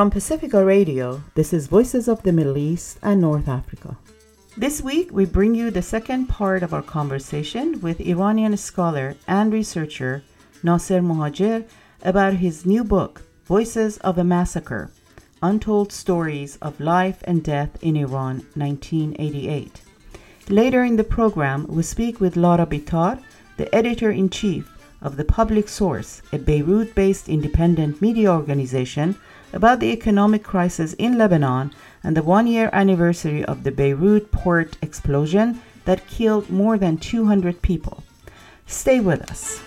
From Pacifica Radio, this is Voices of the Middle East and North Africa. This week, we bring you the second part of our conversation with Iranian scholar and researcher Nasser Mohajer about his new book, Voices of a Massacre Untold Stories of Life and Death in Iran, 1988. Later in the program, we speak with Lara Bitar, the editor in chief of The Public Source, a Beirut based independent media organization, about the economic crisis in Lebanon and the one year anniversary of the Beirut port explosion that killed more than 200 people. Stay with us.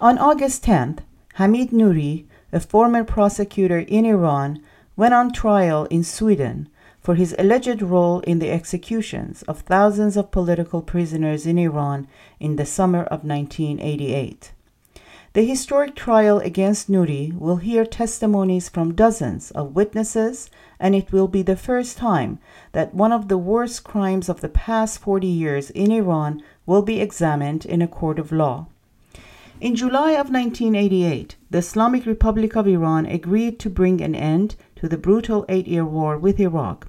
On August 10th, Hamid Nouri, a former prosecutor in Iran, went on trial in Sweden for his alleged role in the executions of thousands of political prisoners in Iran in the summer of 1988. The historic trial against Nouri will hear testimonies from dozens of witnesses, and it will be the first time that one of the worst crimes of the past 40 years in Iran will be examined in a court of law. In July of 1988, the Islamic Republic of Iran agreed to bring an end to the brutal eight year war with Iraq.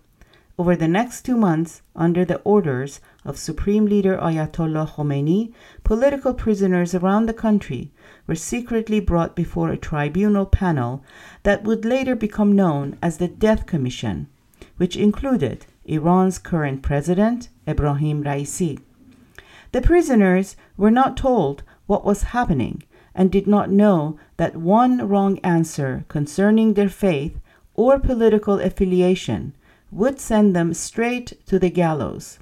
Over the next two months, under the orders of Supreme Leader Ayatollah Khomeini, political prisoners around the country were secretly brought before a tribunal panel that would later become known as the Death Commission, which included Iran's current president, Ebrahim Raisi. The prisoners were not told what was happening and did not know that one wrong answer concerning their faith or political affiliation would send them straight to the gallows.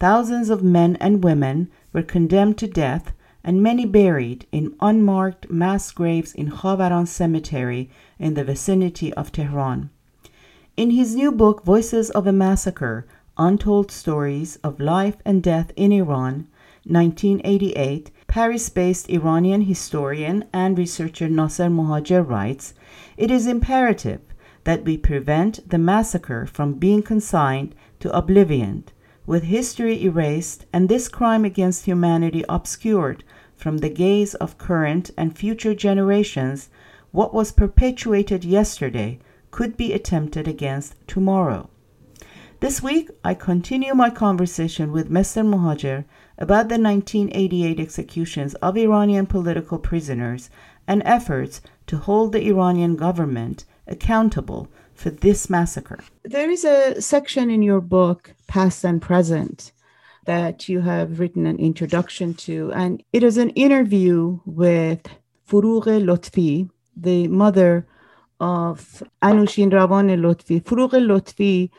Thousands of men and women were condemned to death and many buried in unmarked mass graves in Khavaran Cemetery in the vicinity of Tehran. In his new book, Voices of a Massacre Untold Stories of Life and Death in Iran, 1988, Paris based Iranian historian and researcher Nasser Mohajer writes It is imperative that we prevent the massacre from being consigned to oblivion, with history erased and this crime against humanity obscured from the gaze of current and future generations. What was perpetuated yesterday could be attempted against tomorrow. This week, I continue my conversation with Mr. Mohajer about the 1988 executions of Iranian political prisoners and efforts to hold the Iranian government accountable for this massacre. There is a section in your book, Past and Present, that you have written an introduction to, and it is an interview with Forough Lotfi, the mother of Anushiravan Lotfi. Forough Lotfi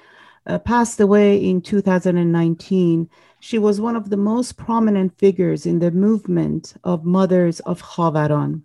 uh, passed away in 2019 she was one of the most prominent figures in the movement of mothers of Khavaran.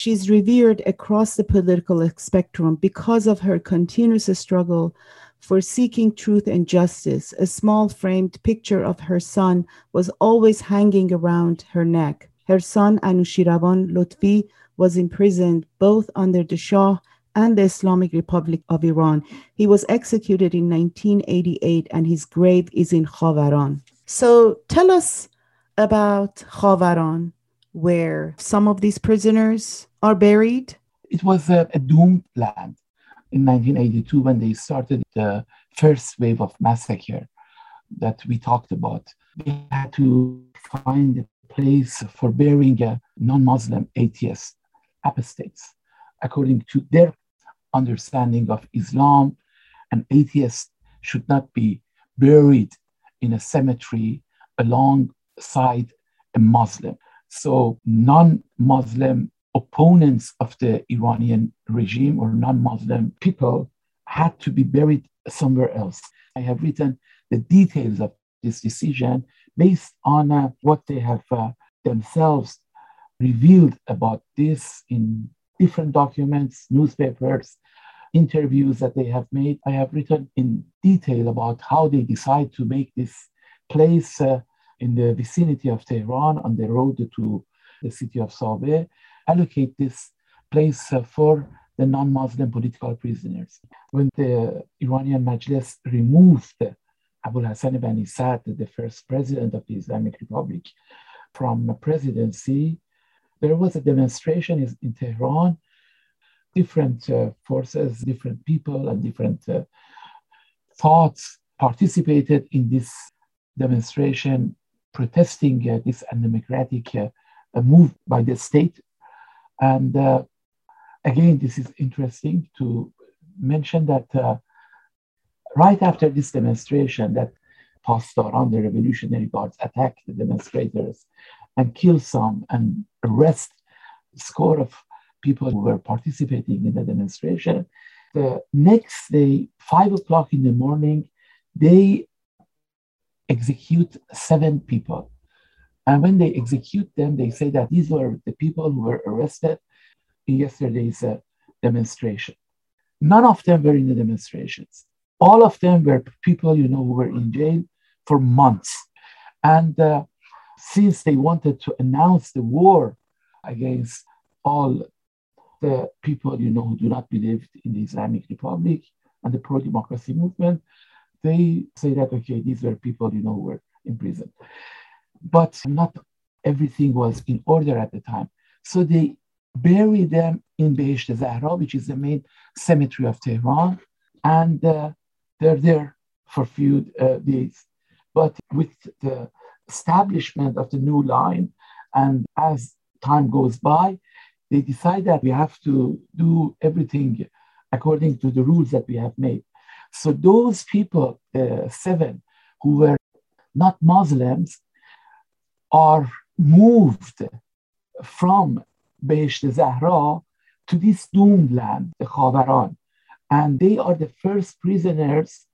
She's revered across the political spectrum because of her continuous struggle for seeking truth and justice. A small framed picture of her son was always hanging around her neck. Her son, Anushiravan Lotfi, was imprisoned both under the Shah and the Islamic Republic of Iran. He was executed in 1988 and his grave is in Khavaran. So tell us about Khavaran, where some of these prisoners are buried. It was a, a doomed land in 1982 when they started the first wave of massacre that we talked about. They had to find a place for burying a non-Muslim atheist apostates according to their understanding of Islam, an atheist should not be buried in a cemetery alongside a Muslim. So, non Muslim opponents of the Iranian regime or non Muslim people had to be buried somewhere else. I have written the details of this decision based on uh, what they have uh, themselves revealed about this in different documents, newspapers, interviews that they have made. I have written in detail about how they decide to make this place uh, in the vicinity of Tehran on the road to the city of Sabeh, allocate this place uh, for the non Muslim political prisoners. When the Iranian Majlis removed Abolhassan Banisadr, the first president of the Islamic Republic, from the presidency, there was a demonstration in Tehran. Different uh, forces, different people, and different uh, thoughts participated in this demonstration protesting uh, this undemocratic uh, move by the state. And uh, again, this is interesting to mention that uh, right after this demonstration, that Pasdaran, the Revolutionary Guards, attacked the demonstrators and killed some and arrest a score of people who were participating in the demonstration. The next day, five o'clock in the morning, they execute seven people. And when they execute them, they say that these were the people who were arrested in yesterday's uh, demonstration. None of them were in the demonstrations. All of them were people, you know, who were in jail for months. And uh, since they wanted to announce the war against all the people, you know, who do not believe in the Islamic Republic and the pro-democracy movement, they say that, okay, these were people, you know, who were in prison. But not everything was in order at the time. So they bury them in Behesht Zahra, which is the main cemetery of Tehran, and uh, they're there for a few uh, days. But with the establishment of the new line, and as time goes by, they decide that we have to do everything according to the rules that we have made. So those people, uh, seven, who were not Muslims, are moved from Behesht Zahra to this doomed land, the Khavaran. And they are the first prisoners,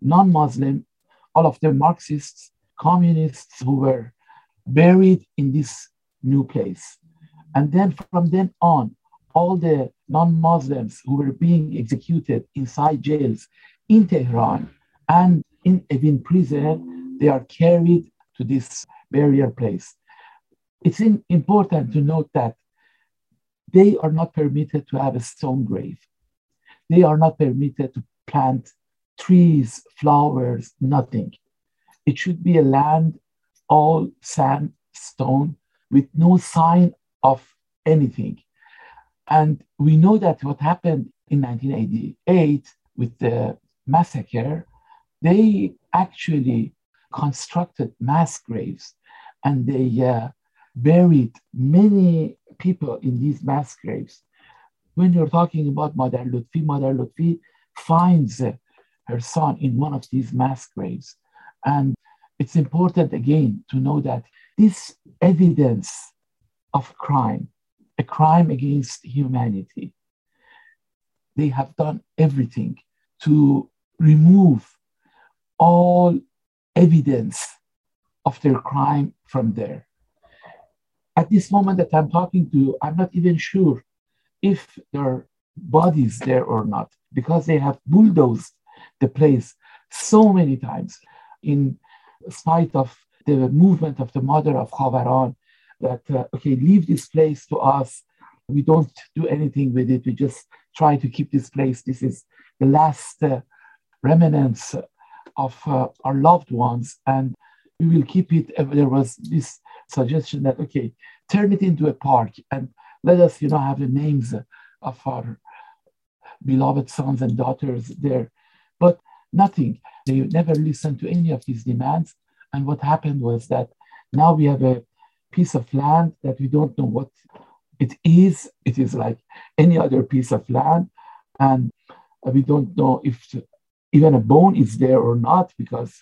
non Muslim, all of the Marxists, communists who were buried in this new place. And then from then on, all the non Muslims who were being executed inside jails in Tehran and in Evin prison, they are carried to this burial place. It's in, important to note that they are not permitted to have a stone grave. They are not permitted to plant trees, flowers, nothing. It should be a land all sand, stone, with no sign of anything. And we know that what happened in 1988 with the massacre, they actually constructed mass graves and they uh, buried many people in these mass graves. When you're talking about Mother Lotfi, Mother Lotfi finds uh, her son in one of these mass graves. And it's important again to know that this evidence of crime, a crime against humanity, they have done everything to remove all evidence of their crime from there. At this moment that I'm talking to you, I'm not even sure if there are bodies there or not, because they have bulldozed the place so many times in spite of the movement of the mother of Khavaran that, uh, okay, leave this place to us. We don't do anything with it. We just try to keep this place. This is the last uh, remnants of uh, our loved ones, and we will keep it. There was this suggestion that okay, turn it into a park and let us, you know, have the names of our beloved sons and daughters there. But nothing. They never listened to any of these demands. And what happened was that now we have a piece of land that we don't know what it is. It is like any other piece of land. And we don't know if even a bone is there or not because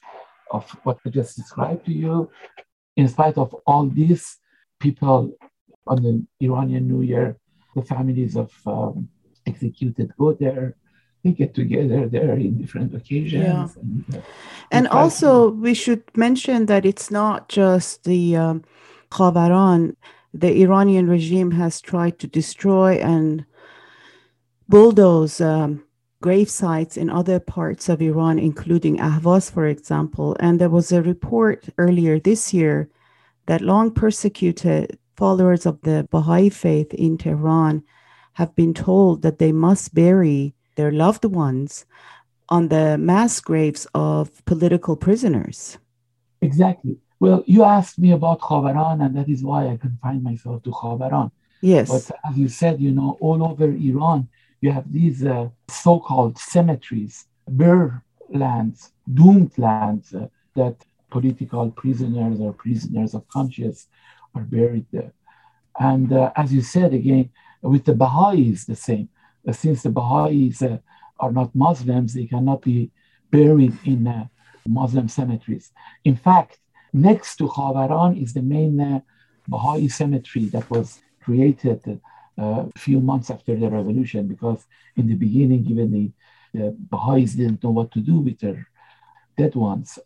of what I just described to you. In spite of all this, people on the Iranian New Year, the families of um, executed go there. They get together there in different occasions. Yeah. And, uh, and also, we should mention that it's not just the um, Khavaran. The Iranian regime has tried to destroy and bulldoze um, grave sites in other parts of Iran, including Ahvaz, for example. And there was a report earlier this year that long persecuted followers of the Baha'i faith in Tehran have been told that they must bury their loved ones on the mass graves of political prisoners. Exactly. Well, you asked me about Khavaran, and that is why I confined myself to Khavaran. Yes. But as you said, you know, all over Iran, you have these uh, so called cemeteries, bare lands, doomed lands uh, that political prisoners or prisoners of conscience are buried there. And uh, as you said again, with the Baha'is, the same. Uh, since the Baha'is uh, are not Muslims, they cannot be buried in uh, Muslim cemeteries. In fact, next to Khavaran is the main Baha'i cemetery that was created a few months after the revolution because in the beginning, even the, the Baha'is didn't know what to do with their dead ones.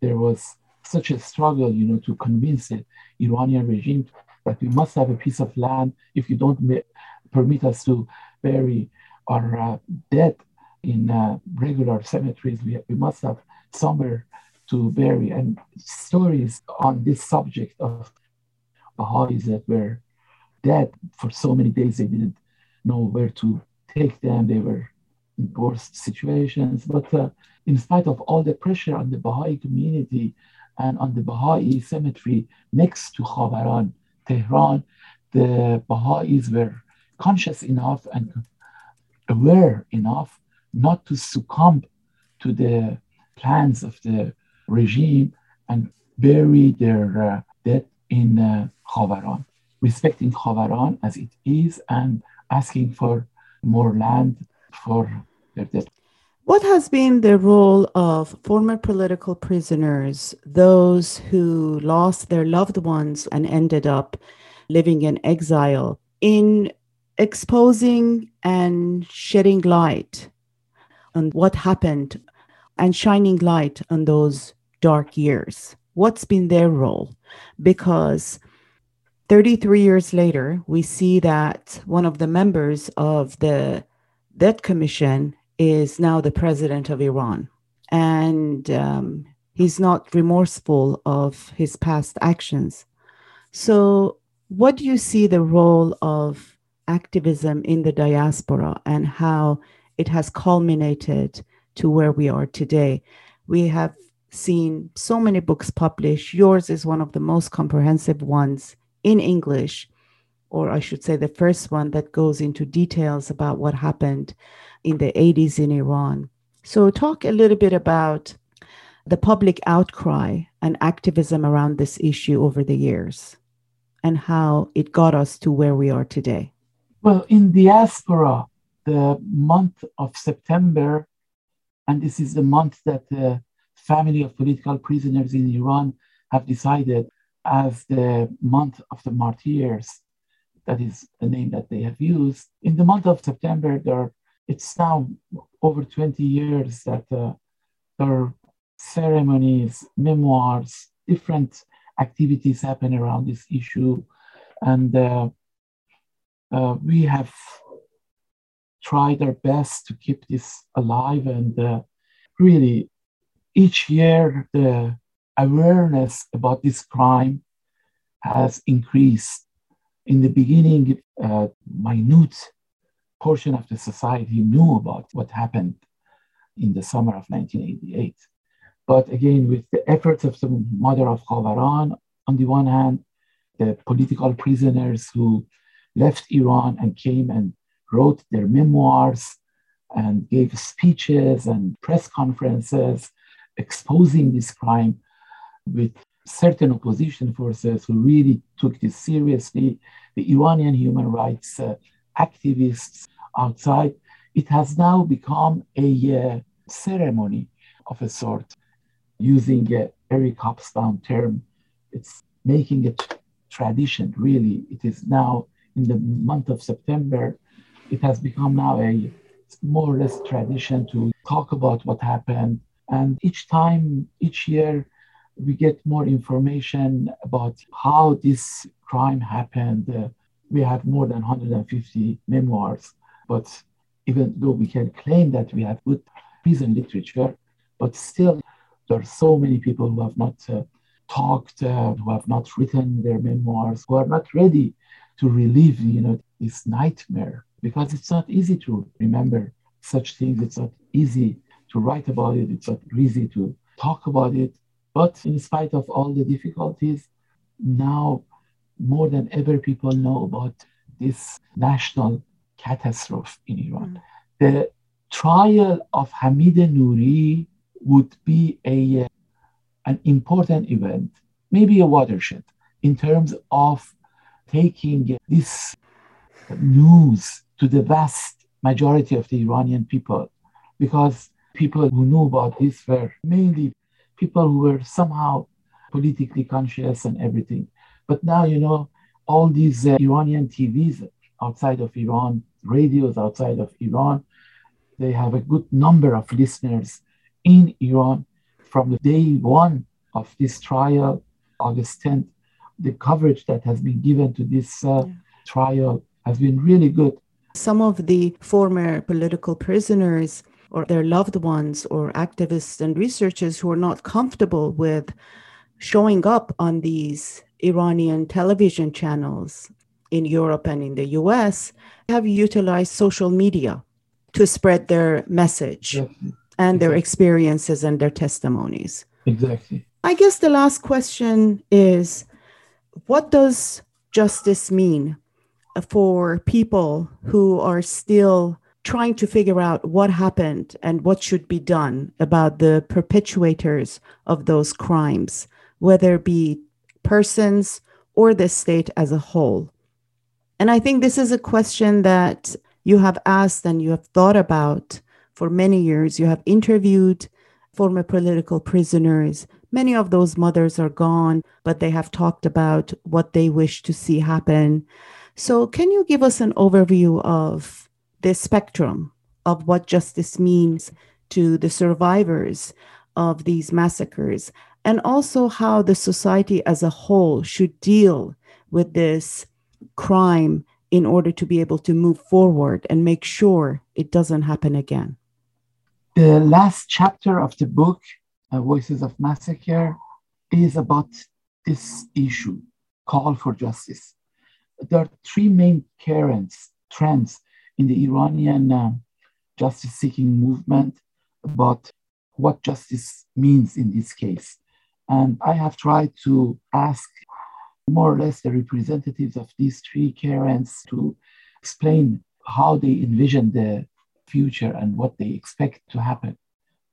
There was such a struggle, you know, to convince the Iranian regime that we must have a piece of land. If you don't ma- permit us to bury our uh, dead in uh, regular cemeteries, we, we must have somewhere to bury. And stories on this subject of Baha'is that were dead for so many days, they didn't know where to take them. They were in worst situations. But uh, in spite of all the pressure on the Baha'i community and on the Baha'i cemetery next to Khavaran, Tehran, the Baha'is were conscious enough and aware enough not to succumb to the plans of the regime and bury their uh, dead in uh, Khavaran, respecting Khavaran as it is and asking for more land for their dead. What has been the role of former political prisoners, those who lost their loved ones and ended up living in exile, in exposing and shedding light on what happened and shining light on those dark years? What's been their role? Because 33 years later, we see that one of the members of the Death Commission is now the president of Iran. And um, he's not remorseful of his past actions. So, what do you see the role of activism in the diaspora and how it has culminated to where we are today? We have seen so many books published. Yours is one of the most comprehensive ones in English, or I should say, the first one that goes into details about what happened in the 80s in Iran. So, talk a little bit about the public outcry and activism around this issue over the years and how it got us to where we are today. Well, in diaspora, the month of September, and this is the month that the family of political prisoners in Iran have decided as the month of the martyrs. That is the name that they have used. In the month of September, there it's now over 20 years that uh, there are ceremonies, memoirs, different activities happen around this issue. And uh, uh, we have tried our best to keep this alive. And uh, really, each year, the awareness about this crime has increased. In the beginning, a minute portion of the society knew about what happened in the summer of 1988. But again, with the efforts of the mother of Khavaran, on the one hand, the political prisoners who left Iran and came and wrote their memoirs and gave speeches and press conferences exposing this crime with certain opposition forces who really took this seriously, the Iranian human rights uh, activists outside, it has now become a uh, ceremony of a sort, using a Eric Hobsbawm term. It's making a tradition, really. It is now in the month of September, it has become now a more or less tradition to talk about what happened. And each time, each year, we get more information about how this crime happened. Uh, we have more than 150 memoirs, but even though we can claim that we have good prison literature, but still there are so many people who have not uh, talked, uh, who have not written their memoirs, who are not ready to relive, you know, this nightmare because it's not easy to remember such things. It's not easy to write about it. It's not easy to talk about it. But in spite of all the difficulties, now more than ever, people know about this national catastrophe in Iran. Mm. The trial of Hamid Nouri would be a, an important event, maybe a watershed, in terms of taking this news to the vast majority of the Iranian people, because people who knew about this were mainly people who were somehow politically conscious and everything. But now, you know, all these uh, Iranian TVs outside of Iran, radios outside of Iran, they have a good number of listeners in Iran from the day one of this trial, August 10th. The coverage that has been given to this uh, yeah. trial has been really good. Some of the former political prisoners or their loved ones or activists and researchers who are not comfortable with showing up on these Iranian television channels in Europe and in the US have utilized social media to spread their message exactly. and their experiences and their testimonies. Exactly. I guess the last question is what does justice mean for people who are still trying to figure out what happened and what should be done about the perpetuators of those crimes, whether it be persons or the state as a whole. And I think this is a question that you have asked and you have thought about for many years. You have interviewed former political prisoners. Many of those mothers are gone, but they have talked about what they wish to see happen. So, can you give us an overview of the spectrum of what justice means to the survivors of these massacres, and also how the society as a whole should deal with this crime in order to be able to move forward and make sure it doesn't happen again. The last chapter of the book, uh, Voices of Massacre, is about this issue call for justice. There are three main currents, trends in the Iranian uh, justice seeking movement about what justice means in this case. And I have tried to ask more or less the representatives of these three currents to explain how they envision the future and what they expect to happen.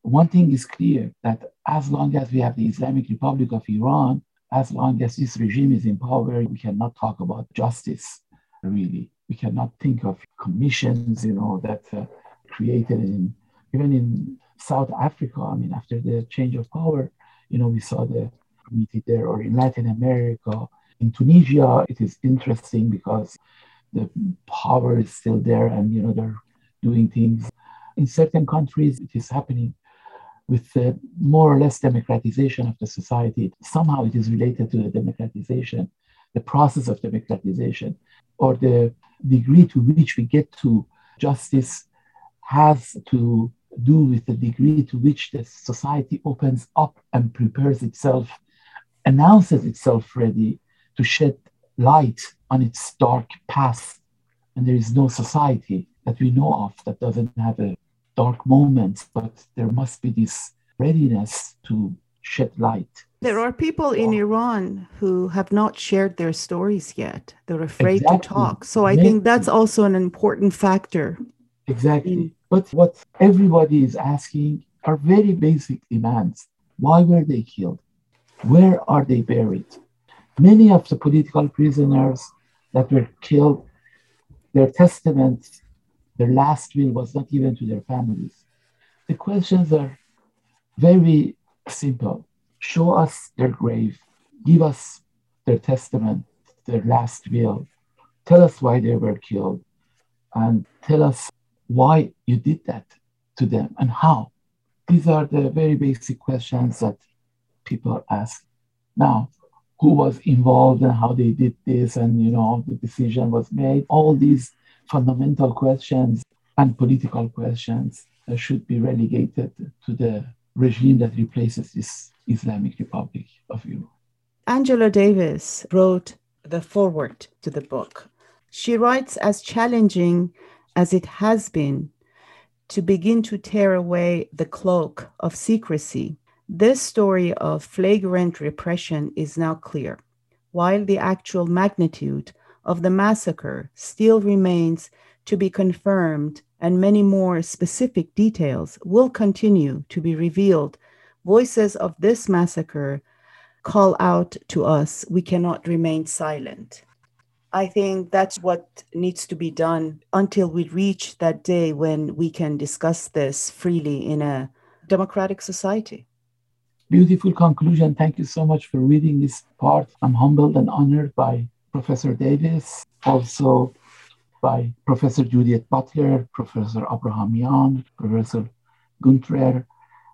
One thing is clear that as long as we have the Islamic Republic of Iran, as long as this regime is in power, we cannot talk about justice, really we cannot think of commissions, you know, that uh, created in even in South Africa. I mean, after the change of power, you know, we saw the committee there, or in Latin America, in Tunisia, it is interesting because the power is still there, and you know they're doing things. In certain countries, it is happening with more or less democratization of the society. Somehow, it is related to the democratization, the process of democratization, or the degree to which we get to justice has to do with the degree to which the society opens up and prepares itself, announces itself ready to shed light on its dark past. And there is no society that we know of that doesn't have a dark moment, but there must be this readiness to shed light. There are people in Iran who have not shared their stories yet. They're afraid exactly. to talk. So I think that's also an important factor. Exactly. In- but what everybody is asking are very basic demands. Why were they killed? Where are they buried? Many of the political prisoners that were killed, their testament, their last will was not given to their families. The questions are very simple show us their grave, give us their testament, their last will, tell us why they were killed, and tell us why you did that to them and how. These are the very basic questions that people ask. Now, who was involved and how they did this, and you know, the decision was made. All these fundamental questions and political questions should be relegated to the regime that replaces this Islamic Republic of Iran. Angela Davis wrote the foreword to the book. She writes as challenging as it has been, to begin to tear away the cloak of secrecy, this story of flagrant repression is now clear, while the actual magnitude of the massacre still remains to be confirmed and many more specific details will continue to be revealed. Voices of this massacre call out to us. We cannot remain silent. I think that's what needs to be done until we reach that day when we can discuss this freely in a democratic society. Beautiful conclusion. Thank you so much for reading this part. I'm humbled and honored by Professor Davis, also by Professor Judith Butler, Professor Abrahamian, Professor Gunther,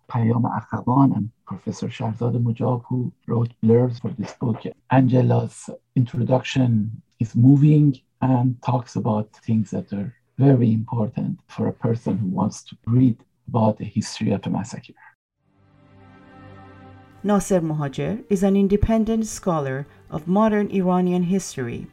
Akhavan, and Professor Shahrzad Mojab, who wrote blurbs for this book. Angela's introduction is moving and talks about things that are very important for a person who wants to read about the history of a massacre. Nasser Mohajer is an independent scholar of modern Iranian history.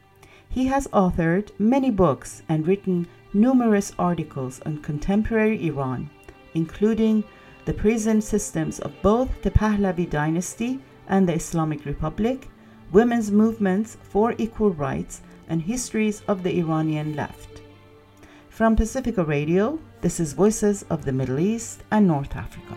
He has authored many books and written numerous articles on contemporary Iran, including the prison systems of both the Pahlavi dynasty and the Islamic Republic, women's movements for equal rights, and histories of the Iranian left. From Pacifica Radio, this is Voices of the Middle East and North Africa.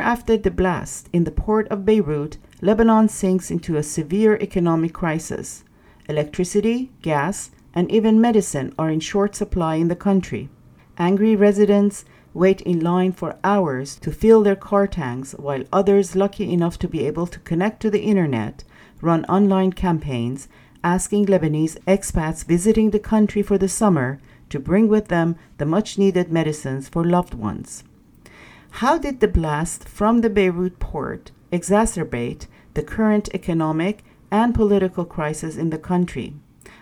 After the blast in the port of Beirut, Lebanon sinks into a severe economic crisis. Electricity, gas, and even medicine are in short supply in the country. Angry residents wait in line for hours to fill their car tanks, while others, lucky enough to be able to connect to the internet, run online campaigns asking Lebanese expats visiting the country for the summer to bring with them the much needed medicines for loved ones. How did the blast from the Beirut port exacerbate the current economic and political crisis in the country?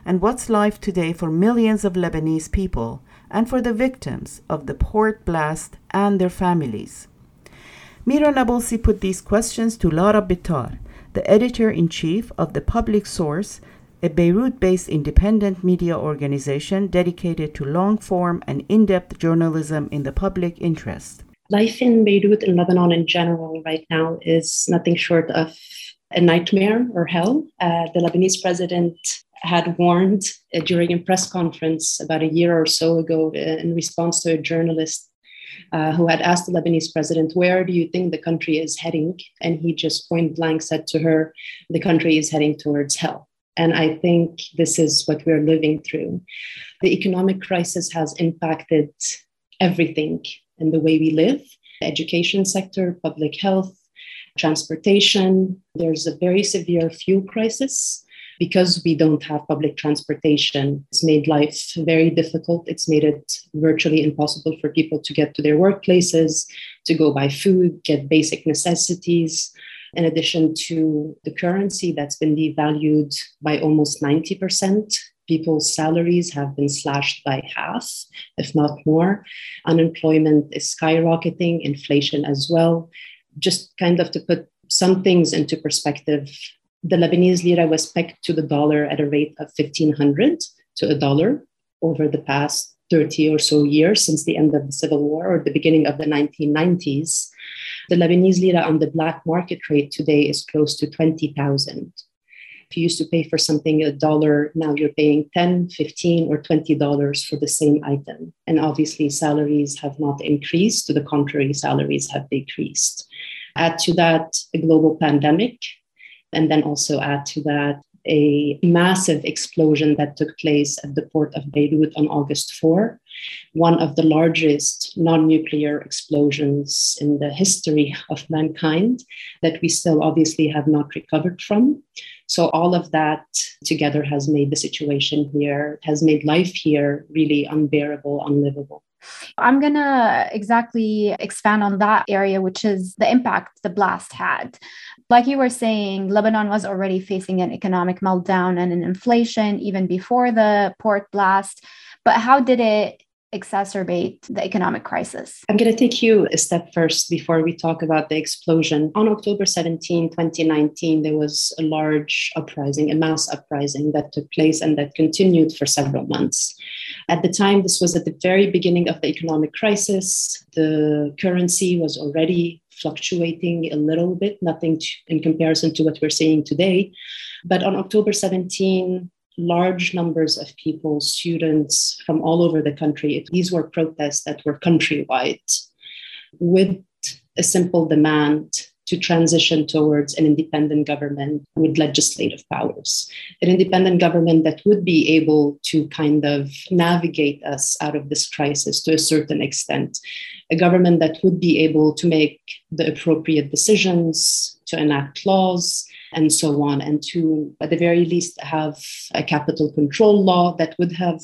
And what's life today for millions of Lebanese people and for the victims of the port blast and their families? Mira Nabulsi put these questions to Lara Bitar, the editor in chief of the Public Source, a Beirut based independent media organization dedicated to long form and in depth journalism in the public interest. Life in Beirut and Lebanon in general right now is nothing short of a nightmare or hell. Uh, the Lebanese president had warned uh, during a press conference about a year or so ago uh, in response to a journalist uh, who had asked the Lebanese president, Where do you think the country is heading? And he just point blank said to her, The country is heading towards hell. And I think this is what we're living through. The economic crisis has impacted everything in the way we live the education sector, public health, transportation. There's a very severe fuel crisis because we don't have public transportation, it's made life very difficult. It's made it virtually impossible for people to get to their workplaces, to go buy food, get basic necessities. In addition to the currency that's been devalued by almost 90%, people's salaries have been slashed by half, if not more. Unemployment is skyrocketing, inflation as well. Just kind of to put some things into perspective, the Lebanese lira was pegged to the dollar at a rate of 1500 to a dollar over the past 30 or so years since the end of the civil war or the beginning of the 1990s. The Lebanese lira on the black market rate today is close to 20,000. You used to pay for something a dollar, now you're paying 10, 15, or 20 dollars for the same item. And obviously, salaries have not increased. To the contrary, salaries have decreased. Add to that a global pandemic and then also add to that a massive explosion that took place at the port of Beirut on August 4, one of the largest non nuclear explosions in the history of mankind that we still obviously have not recovered from. So, all of that together has made the situation here, has made life here really unbearable, unlivable. I'm going to exactly expand on that area, which is the impact the blast had. Like you were saying, Lebanon was already facing an economic meltdown and an inflation even before the port blast. But how did it exacerbate the economic crisis? I'm going to take you a step first before we talk about the explosion. On October 17, 2019, there was a large uprising, a mass uprising that took place and that continued for several months. At the time, this was at the very beginning of the economic crisis. The currency was already fluctuating a little bit, nothing to, in comparison to what we're seeing today. But on October 17, large numbers of people, students from all over the country. These were protests that were countrywide with a simple demand to transition towards an independent government with legislative powers, an independent government that would be able to kind of navigate us out of this crisis to a certain extent, a government that would be able to make the appropriate decisions, to enact laws, and so on, and to, at the very least, have a capital control law that would have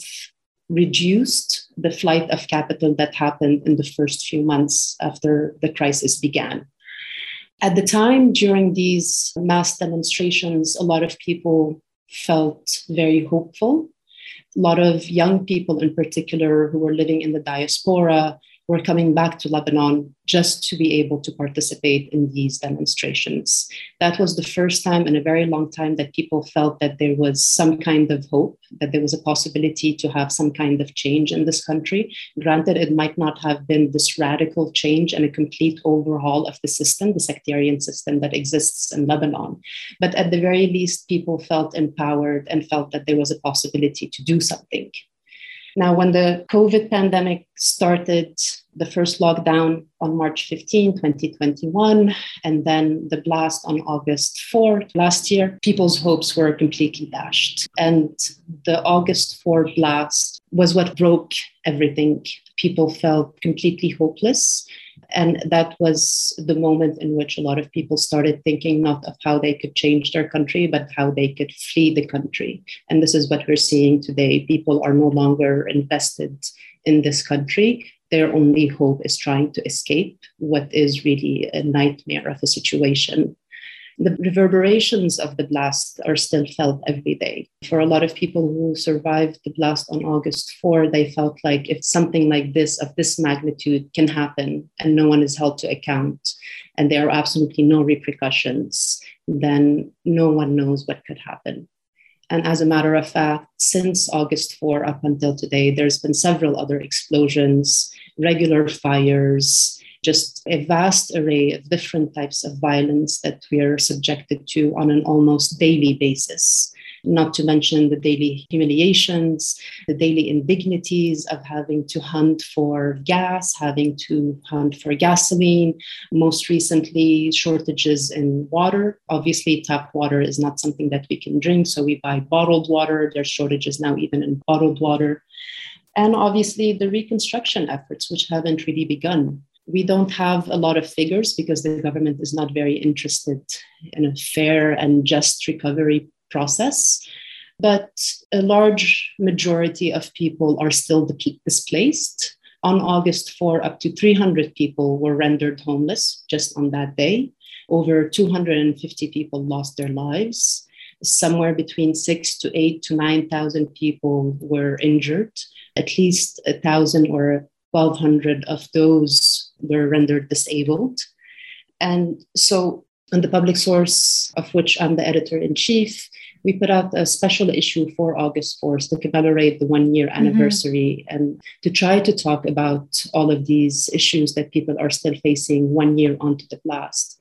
reduced the flight of capital that happened in the first few months after the crisis began. At the time, during these mass demonstrations, a lot of people felt very hopeful. A lot of young people, in particular, who were living in the diaspora, were coming back to Lebanon just to be able to participate in these demonstrations. That was the first time in a very long time that people felt that there was some kind of hope, that there was a possibility to have some kind of change in this country. Granted, it might not have been this radical change and a complete overhaul of the system, the sectarian system that exists in Lebanon. But at the very least, people felt empowered and felt that there was a possibility to do something. Now, when the COVID pandemic started, the first lockdown on March 15, 2021, and then the blast on August 4 last year, people's hopes were completely dashed. And the August 4 blast was what broke everything. People felt completely hopeless and that was the moment in which a lot of people started thinking not of how they could change their country, but how they could flee the country. And this is what we're seeing today. People are no longer invested in this country. Their only hope is trying to escape what is really a nightmare of a situation the reverberations of the blast are still felt every day. For a lot of people who survived the blast on August 4, they felt like if something like this, of this magnitude, can happen and no one is held to account and there are absolutely no repercussions, then no one knows what could happen. And as a matter of fact, since August 4 up until today, there's been several other explosions, regular fires, just a vast array of different types of violence that we are subjected to on an almost daily basis. not to mention the daily humiliations, the daily indignities of having to hunt for gas, having to hunt for gasoline, most recently, shortages in water. Obviously, tap water is not something that we can drink, so we buy bottled water. There's shortages now, even in bottled water. And obviously, the reconstruction efforts, which haven't really begun. We don't have a lot of figures because the government is not very interested in a fair and just recovery process. But a large majority of people are still displaced. On August 4, up to 300 people were rendered homeless just on that day. Over 250 people lost their lives. Somewhere between six to eight to 9,000 people were injured. At least a thousand or 1,200 of those were rendered disabled. And so, on the public source, of which I'm the editor in chief, we put out a special issue for August 4th to commemorate the one year mm-hmm. anniversary mm-hmm. and to try to talk about all of these issues that people are still facing one year onto the blast.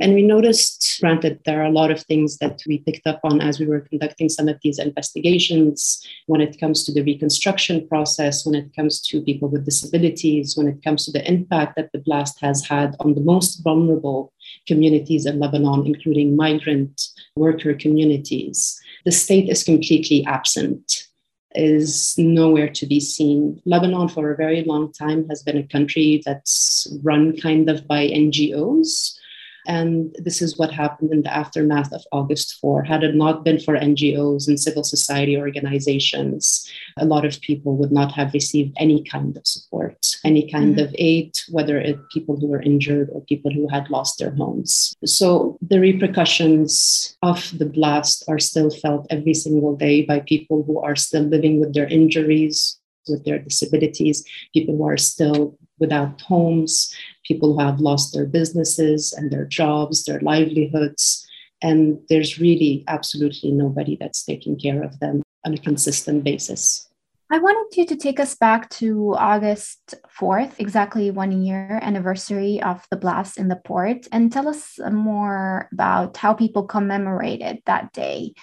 And we noticed, granted, there are a lot of things that we picked up on as we were conducting some of these investigations when it comes to the reconstruction process, when it comes to people with disabilities, when it comes to the impact that the blast has had on the most vulnerable communities in Lebanon, including migrant worker communities. The state is completely absent is nowhere to be seen. Lebanon, for a very long time, has been a country that's run kind of by NGOs. And this is what happened in the aftermath of August 4. Had it not been for NGOs and civil society organizations, a lot of people would not have received any kind of support, any kind mm-hmm. of aid, whether it people who were injured or people who had lost their homes. So the repercussions of the blast are still felt every single day by people who are still living with their injuries, with their disabilities, people who are still without homes, people who have lost their businesses and their jobs, their livelihoods. And there's really absolutely nobody that's taking care of them on a consistent basis. I wanted you to take us back to August 4th, exactly one year anniversary of the blast in the port, and tell us more about how people commemorated that day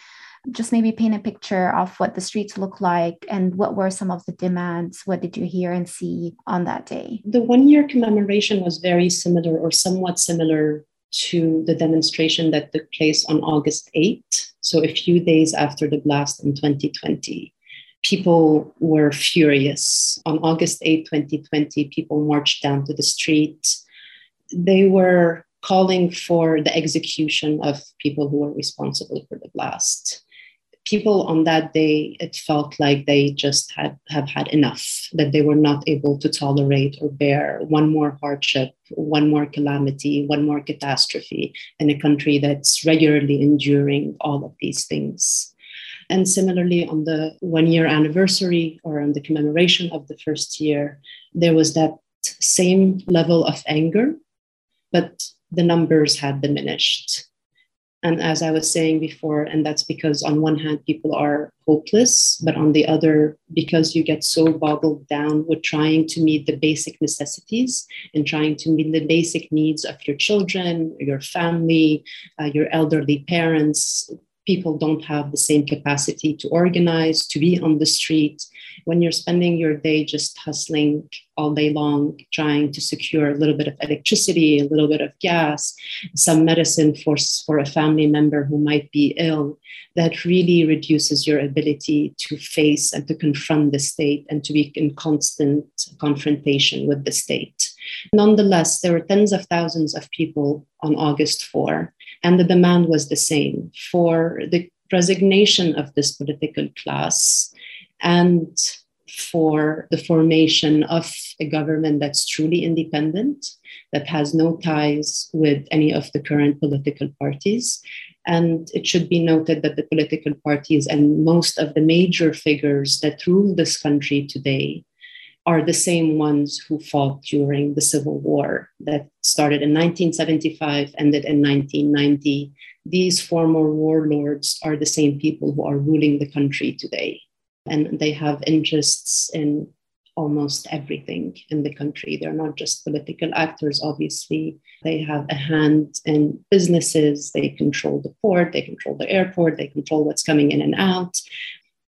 just maybe paint a picture of what the streets look like and what were some of the demands? What did you hear and see on that day? The one year commemoration was very similar or somewhat similar to the demonstration that took place on august 8 so a few days after the blast in 2020 people were furious. On august 8 2020 people marched down to the street. They were calling for the execution of people who were responsible for the blast people on that day, it felt like they just had have had enough, that they were not able to tolerate or bear one more hardship, one more calamity, one more catastrophe in a country that's regularly enduring all of these things. And similarly, on the one year anniversary or on the commemoration of the first year, there was that same level of anger, but the numbers had diminished and as I was saying before, and that's because on one hand, people are hopeless, but on the other, because you get so boggled down with trying to meet the basic necessities and trying to meet the basic needs of your children, your family, uh, your elderly parents, people don't have the same capacity to organize, to be on the street, when you're spending your day just hustling all day long, trying to secure a little bit of electricity, a little bit of gas, some medicine for, for a family member who might be ill, that really reduces your ability to face and to confront the state and to be in constant confrontation with the state. Nonetheless, there were tens of thousands of people on August 4, and the demand was the same for the resignation of this political class and for the formation of a government that's truly independent, that has no ties with any of the current political parties. And it should be noted that the political parties and most of the major figures that rule this country today are the same ones who fought during the Civil War that started in 1975, ended in 1990. These former warlords are the same people who are ruling the country today and they have interests in almost everything in the country. They're not just political actors, obviously. They have a hand in businesses, they control the port, they control the airport, they control what's coming in and out.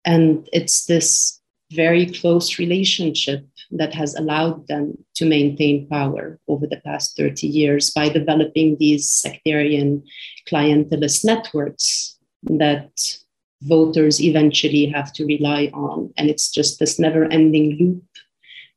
And it's this very close relationship that has allowed them to maintain power over the past 30 years by developing these sectarian clientelist networks that voters eventually have to rely on. And it's just this never ending loop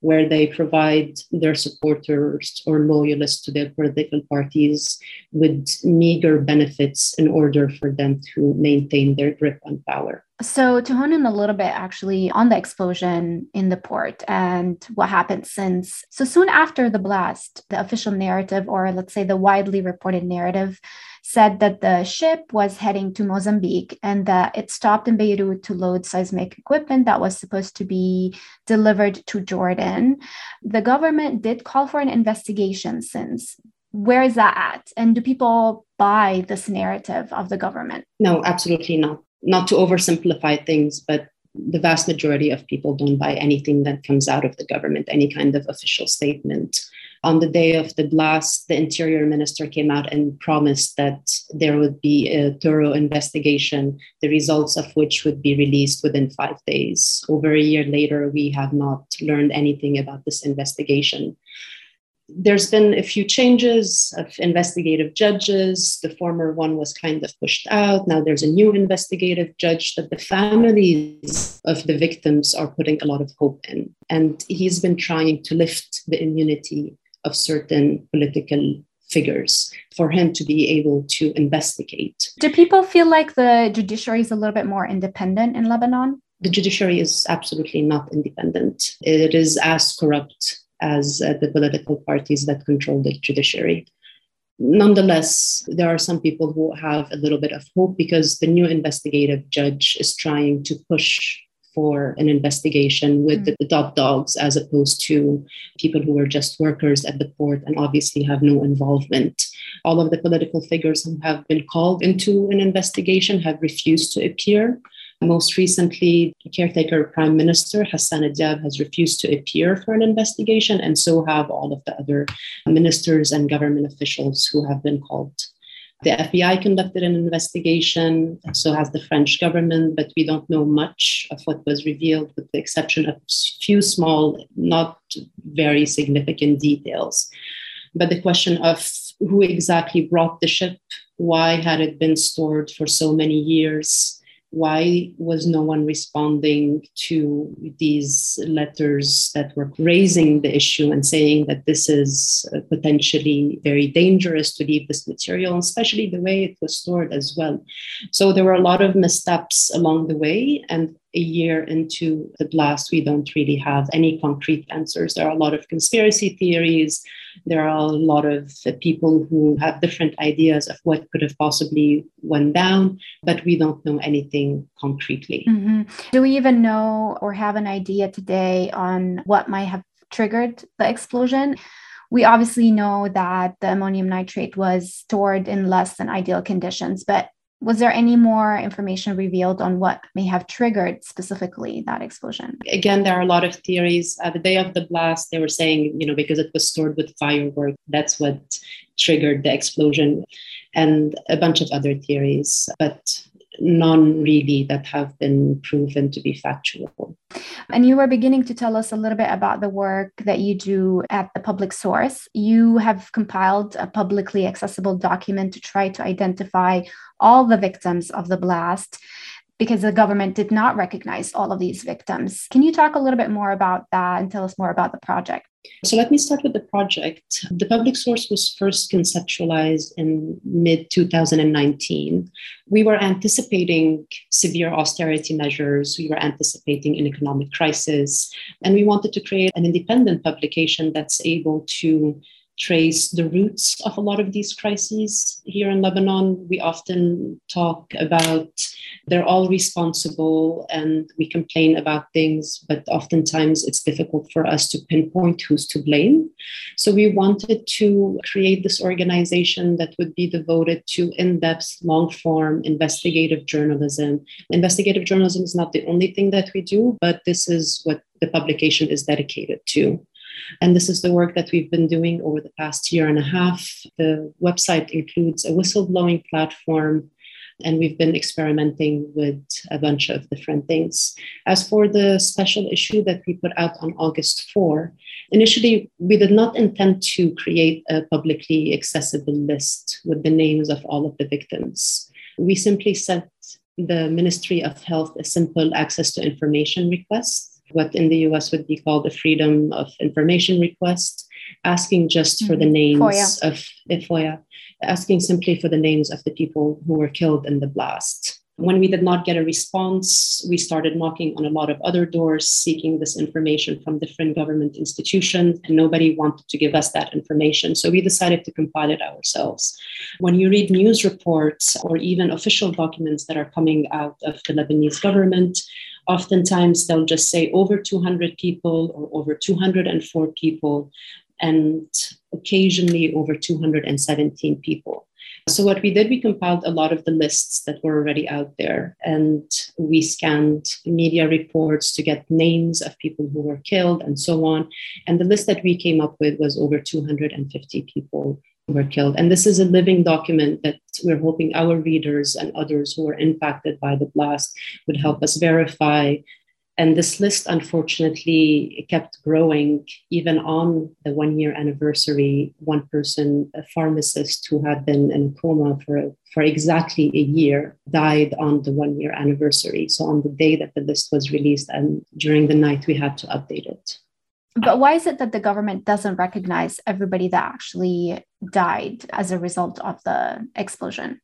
where they provide their supporters or loyalists to their political parties with meager benefits in order for them to maintain their grip on power. So, to hone in a little bit actually on the explosion in the port and what happened since. So, soon after the blast, the official narrative, or let's say the widely reported narrative, said that the ship was heading to Mozambique and that it stopped in Beirut to load seismic equipment that was supposed to be delivered to Jordan. The government did call for an investigation since. Where is that at? And do people buy this narrative of the government? No, absolutely not. Not to oversimplify things, but the vast majority of people don't buy anything that comes out of the government, any kind of official statement on the day of the blast, the interior minister came out and promised that there would be a thorough investigation, the results of which would be released within five days. Over a year later, we have not learned anything about this investigation. There's been a few changes of investigative judges. The former one was kind of pushed out. Now there's a new investigative judge that the families of the victims are putting a lot of hope in. And he's been trying to lift the immunity of certain political figures for him to be able to investigate. Do people feel like the judiciary is a little bit more independent in Lebanon? The judiciary is absolutely not independent. It is as corrupt as uh, the political parties that control the judiciary. Nonetheless, there are some people who have a little bit of hope because the new investigative judge is trying to push for an investigation with mm. the, top dogs as opposed to people who are just workers at the port and obviously have no involvement. All of the political figures who have been called into an investigation have refused to appear. Most recently, caretaker Prime Minister Hassan Diab has refused to appear for an investigation, and so have all of the other ministers and government officials who have been called. The FBI conducted an investigation, so has the French government, but we don't know much of what was revealed, with the exception of a few small, not very significant details. But the question of who exactly brought the ship, why had it been stored for so many years, why was no one responding to these letters that were raising the issue and saying that this is uh, potentially very dangerous to leave this material, especially the way it was stored as well? So there were a lot of missteps along the way. And a year into the blast, we don't really have any concrete answers. There are a lot of conspiracy theories. There are a lot of people who have different ideas of what could have possibly went down, but we don't know anything concretely. Mm-hmm. Do we even know or have an idea today on what might have triggered the explosion? We obviously know that the ammonium nitrate was stored in less than ideal conditions, but was there any more information revealed on what may have triggered specifically that explosion? Again, there are a lot of theories. Uh, the day of the blast, they were saying, you know, because it was stored with firework, that's what triggered the explosion, and a bunch of other theories. But none really that have been proven to be factual. And you were beginning to tell us a little bit about the work that you do at the public source. You have compiled a publicly accessible document to try to identify all the victims of the blast because the government did not recognize all of these victims. Can you talk a little bit more about that and tell us more about the project? So let me start with the project. The public source was first conceptualized in mid 2019. We were anticipating severe austerity measures, we were anticipating an economic crisis, and we wanted to create an independent publication that's able to trace the roots of a lot of these crises here in Lebanon. We often talk about they're all responsible and we complain about things, but oftentimes it's difficult for us to pinpoint who's to blame. So we wanted to create this organization that would be devoted to in depth, long form investigative journalism. Investigative journalism is not the only thing that we do, but this is what the publication is dedicated to. And this is the work that we've been doing over the past year and a half. The website includes a whistleblowing platform, and we've been experimenting with a bunch of different things. As for the special issue that we put out on August 4, initially we did not intend to create a publicly accessible list with the names of all of the victims. We simply sent the Ministry of Health a simple access to information request what in the US would be called a freedom of information request, asking just for the mm-hmm. names FOIA. of FOIA, asking simply for the names of the people who were killed in the blast. When we did not get a response, we started knocking on a lot of other doors, seeking this information from different government institutions, and nobody wanted to give us that information. So we decided to compile it ourselves. When you read news reports or even official documents that are coming out of the Lebanese government, oftentimes they'll just say over 200 people or over 204 people, and occasionally over 217 people. So, what we did, we compiled a lot of the lists that were already out there, and we scanned media reports to get names of people who were killed and so on. And the list that we came up with was over 250 people were killed. And this is a living document that we're hoping our readers and others who were impacted by the blast would help us verify. And this list, unfortunately, kept growing even on the one year anniversary. One person, a pharmacist who had been in a coma for, for exactly a year, died on the one year anniversary. So, on the day that the list was released, and during the night, we had to update it. But why is it that the government doesn't recognize everybody that actually died as a result of the explosion?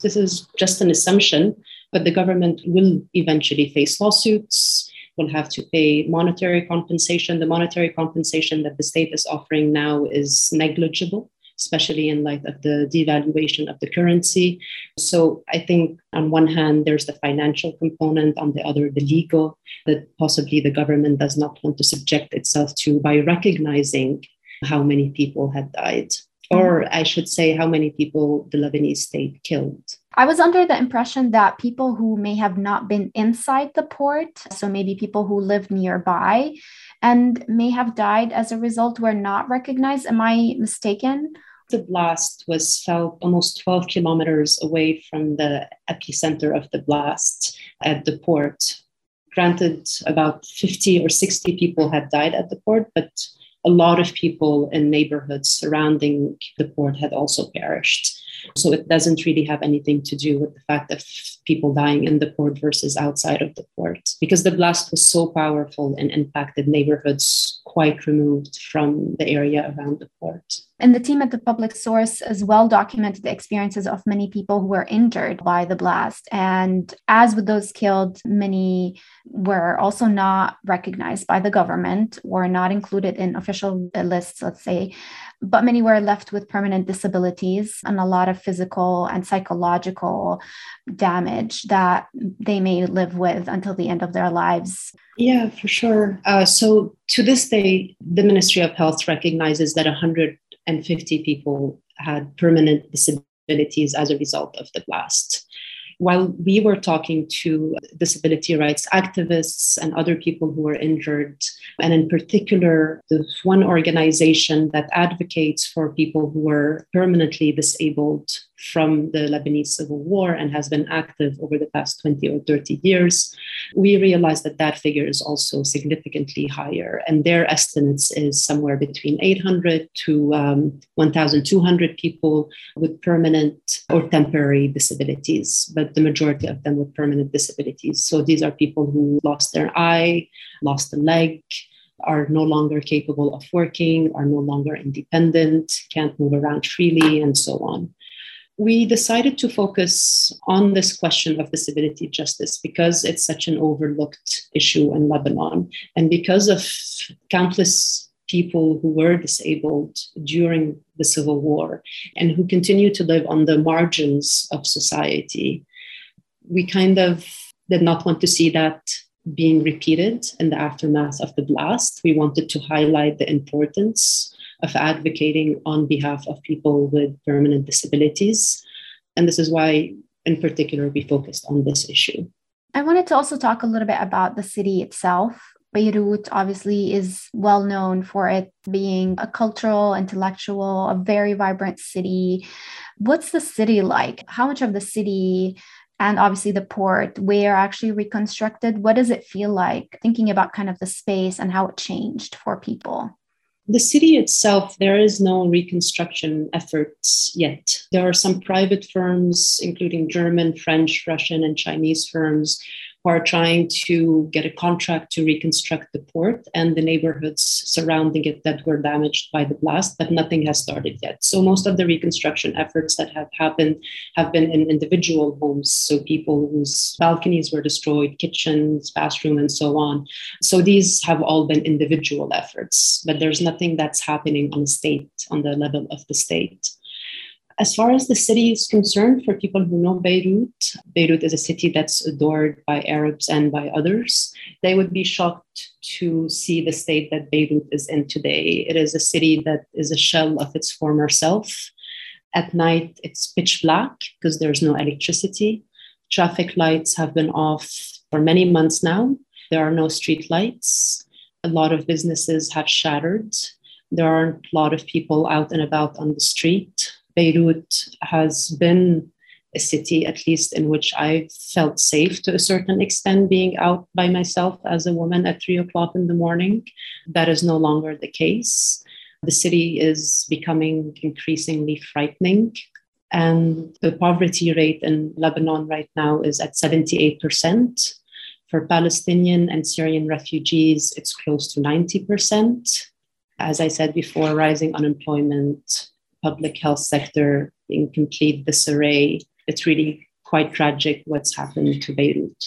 This is just an assumption, but the government will eventually face lawsuits, will have to pay monetary compensation. The monetary compensation that the state is offering now is negligible especially in light of the devaluation of the currency. So I think on one hand, there's the financial component, on the other, the legal, that possibly the government does not want to subject itself to by recognizing how many people had died. Or I should say, how many people the Lebanese state killed. I was under the impression that people who may have not been inside the port, so maybe people who lived nearby and may have died as a result, were not recognized. Am I mistaken? The blast was felt almost 12 kilometers away from the epicenter of the blast at the port. Granted, about 50 or 60 people had died at the port, but a lot of people in neighborhoods surrounding the port had also perished. So it doesn't really have anything to do with the fact of people dying in the port versus outside of the port, because the blast was so powerful and impacted neighborhoods quite removed from the area around the port. And the team at the public source as well documented the experiences of many people who were injured by the blast. And as with those killed, many were also not recognized by the government or not included in official lists, let's say but many were left with permanent disabilities and a lot of physical and psychological damage that they may live with until the end of their lives. Yeah, for sure. Uh, so to this day, the Ministry of Health recognizes that 150 people had permanent disabilities as a result of the blast while we were talking to disability rights activists and other people who were injured, and in particular, there's one organization that advocates for people who were permanently disabled from the Lebanese civil war and has been active over the past 20 or 30 years, we realize that that figure is also significantly higher. And their estimates is somewhere between 800 to um, 1,200 people with permanent or temporary disabilities, but the majority of them with permanent disabilities. So these are people who lost their eye, lost a leg, are no longer capable of working, are no longer independent, can't move around freely, and so on we decided to focus on this question of disability justice because it's such an overlooked issue in Lebanon. And because of countless people who were disabled during the Civil War and who continue to live on the margins of society, we kind of did not want to see that being repeated in the aftermath of the blast. We wanted to highlight the importance of advocating on behalf of people with permanent disabilities. And this is why, in particular, we focused on this issue. I wanted to also talk a little bit about the city itself. Beirut obviously is well known for it being a cultural, intellectual, a very vibrant city. What's the city like? How much of the city and obviously the port were actually reconstructed? What does it feel like thinking about kind of the space and how it changed for people? The city itself, there is no reconstruction efforts yet. There are some private firms, including German, French, Russian, and Chinese firms, who are trying to get a contract to reconstruct the port and the neighborhoods surrounding it that were damaged by the blast, but nothing has started yet. So most of the reconstruction efforts that have happened have been in individual homes. So people whose balconies were destroyed, kitchens, bathroom, and so on. So these have all been individual efforts, but there's nothing that's happening on the state, on the level of the state. As far as the city is concerned, for people who know Beirut, Beirut is a city that's adored by Arabs and by others. They would be shocked to see the state that Beirut is in today. It is a city that is a shell of its former self. At night, it's pitch black because there's no electricity. Traffic lights have been off for many months now. There are no street lights. A lot of businesses have shattered. There aren't a lot of people out and about on the street. Beirut has been a city, at least in which I felt safe to a certain extent, being out by myself as a woman at three o'clock in the morning. That is no longer the case. The city is becoming increasingly frightening. And the poverty rate in Lebanon right now is at 78%. For Palestinian and Syrian refugees, it's close to 90%. As I said before, rising unemployment, public health sector in complete disarray. It's really quite tragic what's happened to Beirut.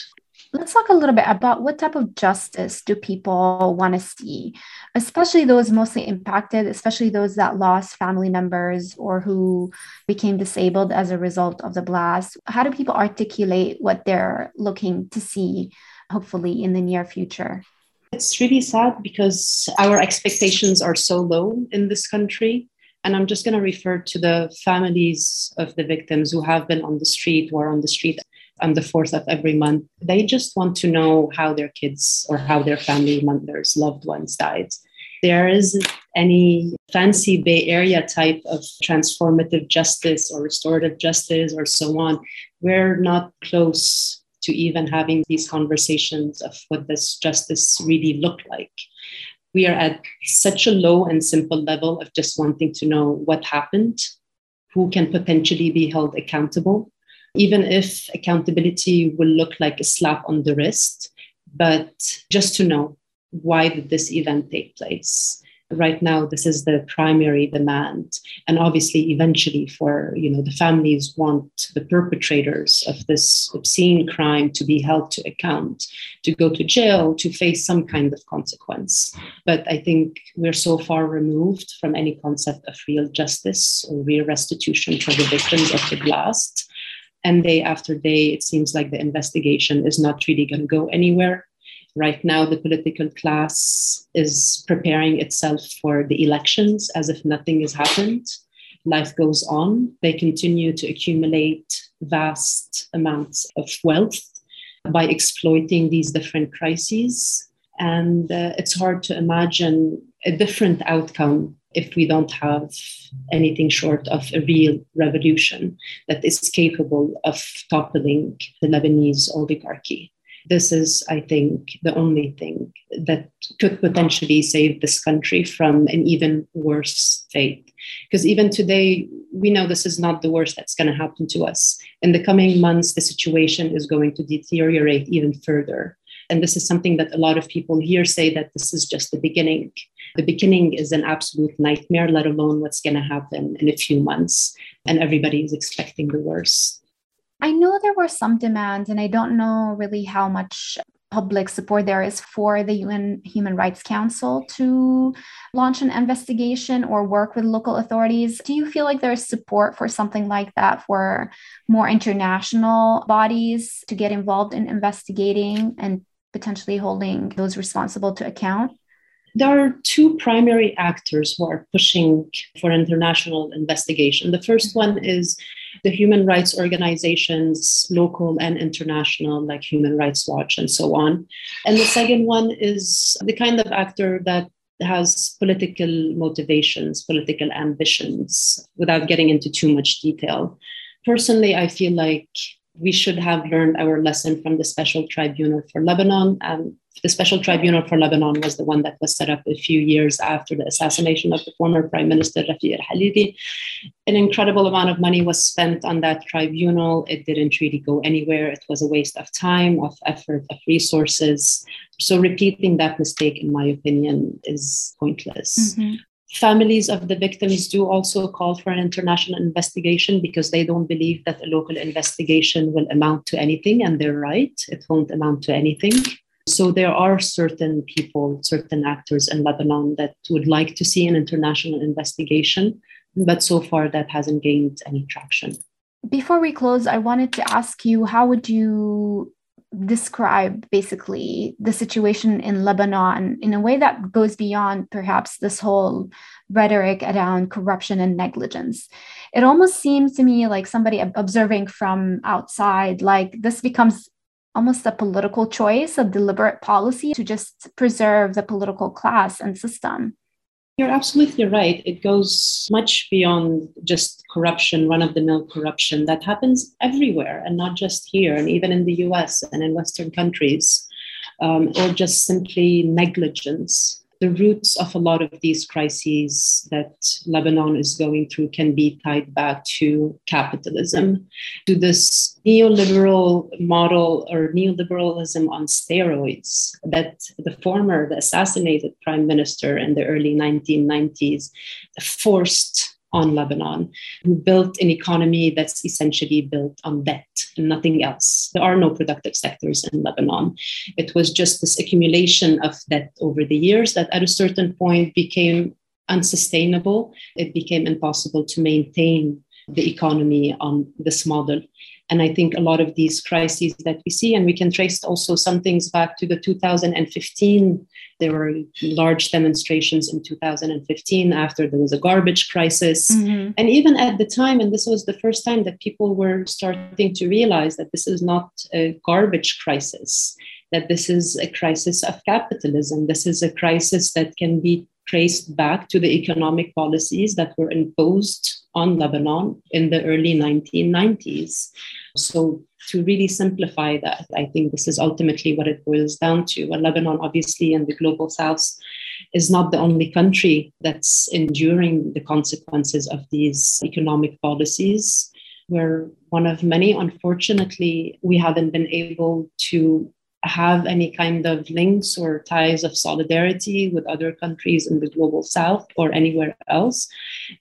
Let's talk a little bit about what type of justice do people want to see, especially those mostly impacted, especially those that lost family members or who became disabled as a result of the blast. How do people articulate what they're looking to see, hopefully, in the near future? It's really sad because our expectations are so low in this country. And I'm just going to refer to the families of the victims who have been on the street, are on the street on the 4th of every month. They just want to know how their kids or how their family members, loved ones died. There isn't any fancy Bay Area type of transformative justice or restorative justice or so on. We're not close to even having these conversations of what this justice really look like we are at such a low and simple level of just wanting to know what happened, who can potentially be held accountable, even if accountability will look like a slap on the wrist, but just to know why did this event take place? Right now this is the primary demand. And obviously eventually for you know the families want the perpetrators of this obscene crime to be held to account to go to jail to face some kind of consequence. But i think we're so far removed from any concept of real justice or real restitution for the victims of the blast. And day after day it seems like the investigation is not really going to go anywhere Right now, the political class is preparing itself for the elections as if nothing has happened. Life goes on. They continue to accumulate vast amounts of wealth by exploiting these different crises. And uh, it's hard to imagine a different outcome if we don't have anything short of a real revolution that is capable of toppling the Lebanese oligarchy this is, I think, the only thing that could potentially save this country from an even worse fate. Because even today, we know this is not the worst that's going to happen to us. In the coming months, the situation is going to deteriorate even further. And this is something that a lot of people here say that this is just the beginning. The beginning is an absolute nightmare, let alone what's going to happen in a few months. And everybody is expecting the worst. I know there were some demands, and I don't know really how much public support there is for the UN Human Rights Council to launch an investigation or work with local authorities. Do you feel like there's support for something like that for more international bodies to get involved in investigating and potentially holding those responsible to account? There are two primary actors who are pushing for international investigation. The first mm-hmm. one is the human rights organizations, local and international, like Human Rights Watch and so on. And the second one is the kind of actor that has political motivations, political ambitions, without getting into too much detail. Personally, I feel like we should have learned our lesson from the Special Tribunal for Lebanon. Um, the Special Tribunal for Lebanon was the one that was set up a few years after the assassination of the former Prime Minister Rafiq al Hariri. An incredible amount of money was spent on that tribunal. It didn't really go anywhere. It was a waste of time, of effort, of resources. So, repeating that mistake, in my opinion, is pointless. Mm-hmm. Families of the victims do also call for an international investigation because they don't believe that a local investigation will amount to anything, and they're right. It won't amount to anything. So there are certain people, certain actors in Lebanon that would like to see an international investigation, but so far that hasn't gained any traction. Before we close, I wanted to ask you how would you describe basically the situation in Lebanon in a way that goes beyond perhaps this whole rhetoric around corruption and negligence. It almost seems to me like somebody observing from outside, like this becomes almost a political choice, a deliberate policy to just preserve the political class and system. You're absolutely right. It goes much beyond just corruption, run of the mill corruption that happens everywhere and not just here, and even in the US and in Western countries, um, or just simply negligence the roots of a lot of these crises that Lebanon is going through can be tied back to capitalism, to this neoliberal model or neoliberalism on steroids that the former, the assassinated prime minister in the early 1990s forced on Lebanon, who built an economy that's essentially built on debt and nothing else. There are no productive sectors in Lebanon. It was just this accumulation of debt over the years that at a certain point became unsustainable. It became impossible to maintain the economy on this model. And I think a lot of these crises that we see, and we can trace also some things back to the 2015 there were large demonstrations in 2015 after there was a garbage crisis. Mm-hmm. And even at the time, and this was the first time that people were starting to realize that this is not a garbage crisis, that this is a crisis of capitalism. This is a crisis that can be traced back to the economic policies that were imposed on Lebanon in the early 1990s. So to really simplify that, I think this is ultimately what it boils down to. Well, Lebanon, obviously, in the global south, is not the only country that's enduring the consequences of these economic policies. We're one of many. Unfortunately, we haven't been able to have any kind of links or ties of solidarity with other countries in the global south or anywhere else.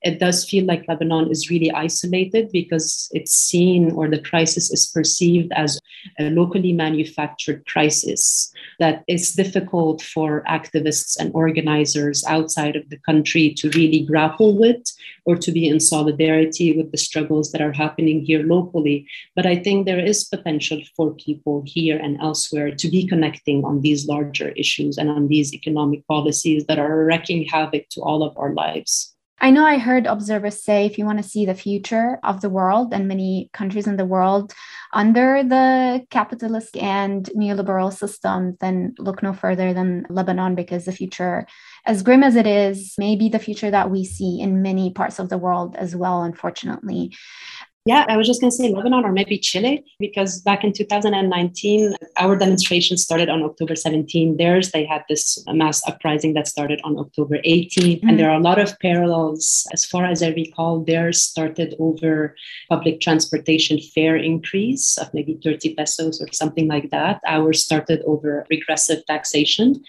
It does feel like Lebanon is really isolated because it's seen or the crisis is perceived as a locally manufactured crisis that is difficult for activists and organizers outside of the country to really grapple with or to be in solidarity with the struggles that are happening here locally. But I think there is potential for people here and elsewhere to be connecting on these larger issues and on these economic policies that are wreaking havoc to all of our lives. I know I heard observers say if you want to see the future of the world and many countries in the world under the capitalist and neoliberal system, then look no further than Lebanon because the future, as grim as it is, may be the future that we see in many parts of the world as well, unfortunately. Yeah, I was just going to say Lebanon or maybe Chile, because back in 2019, our demonstration started on October 17. Theirs, they had this mass uprising that started on October 18. Mm-hmm. And there are a lot of parallels. As far as I recall, theirs started over public transportation fare increase of maybe 30 pesos or something like that. Ours started over regressive taxation.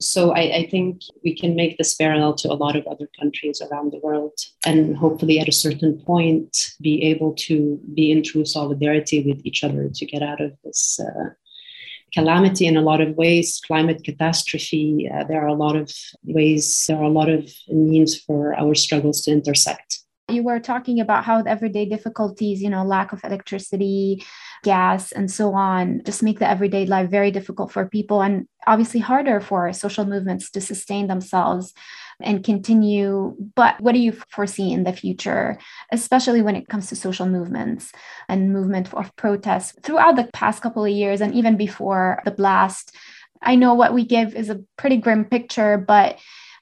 So I, I, think we can make this parallel to a lot of other countries around the world and hopefully at a certain point be able to be in true solidarity with each other to get out of this uh, calamity in a lot of ways, climate catastrophe. Uh, there are a lot of ways, there are a lot of means for our struggles to intersect. You were talking about how everyday difficulties, you know, lack of electricity, gas, and so on, just make the everyday life very difficult for people and obviously harder for social movements to sustain themselves and continue. But what do you foresee in the future, especially when it comes to social movements and movement of protests throughout the past couple of years and even before the blast? I know what we give is a pretty grim picture, but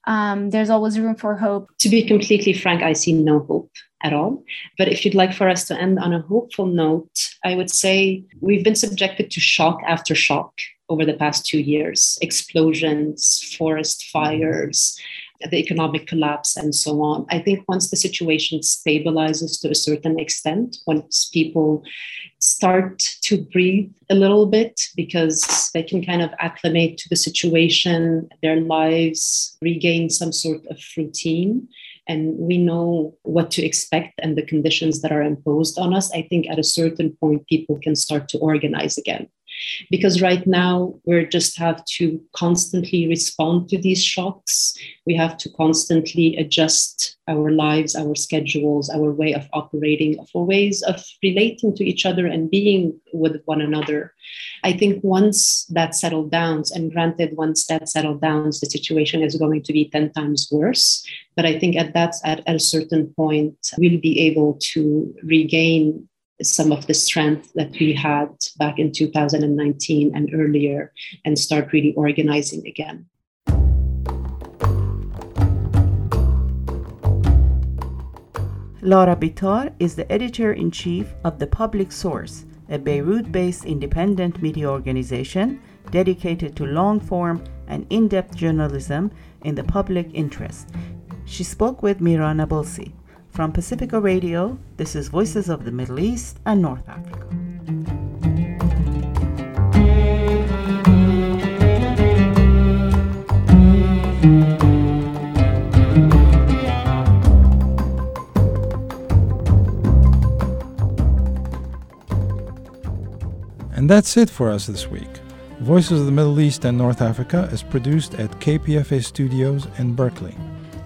um, there's always room for hope. To be completely frank, I see no hope at all. But if you'd like for us to end on a hopeful note, I would say we've been subjected to shock after shock over the past two years explosions, forest fires, the economic collapse, and so on. I think once the situation stabilizes to a certain extent, once people start to breathe a little bit because they can kind of acclimate to the situation, their lives regain some sort of routine, and we know what to expect and the conditions that are imposed on us, I think at a certain point, people can start to organize again because right now we just have to constantly respond to these shocks. We have to constantly adjust our lives our schedules our way of operating our ways of relating to each other and being with one another. I think once that settled down and granted once that settled down the situation is going to be 10 times worse. But i think at that at, at a certain point we'll be able to regain some of the strength that we had back in 2019 and earlier and start really organizing again. Lara Bitar is the editor in chief of The Public Source, a Beirut based independent media organization dedicated to long form and in depth journalism in the public interest. She spoke with Mira Nabulsi. From Pacifica Radio, this is Voices of the Middle East and North Africa. And that's it for us this week. Voices of the Middle East and North Africa is produced at KPFA Studios in Berkeley.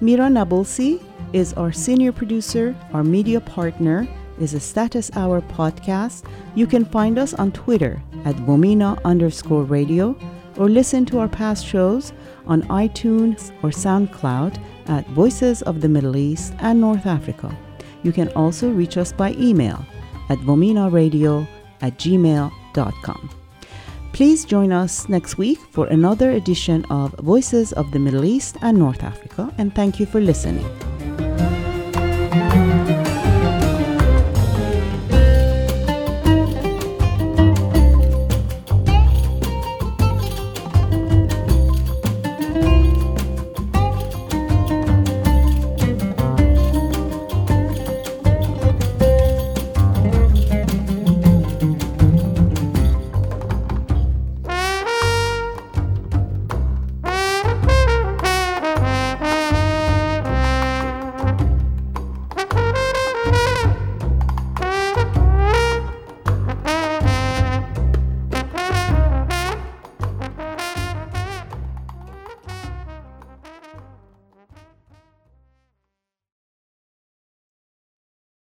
Mira Nabulsi is our senior producer. Our media partner is a Status Hour podcast. You can find us on Twitter at VOMENA underscore radio or listen to our past shows on iTunes or SoundCloud at Voices of the Middle East and North Africa. You can also reach us by email at vomenaradio at gmail.com. Please join us next week for another edition of Voices of the Middle East and North Africa, and thank you for listening.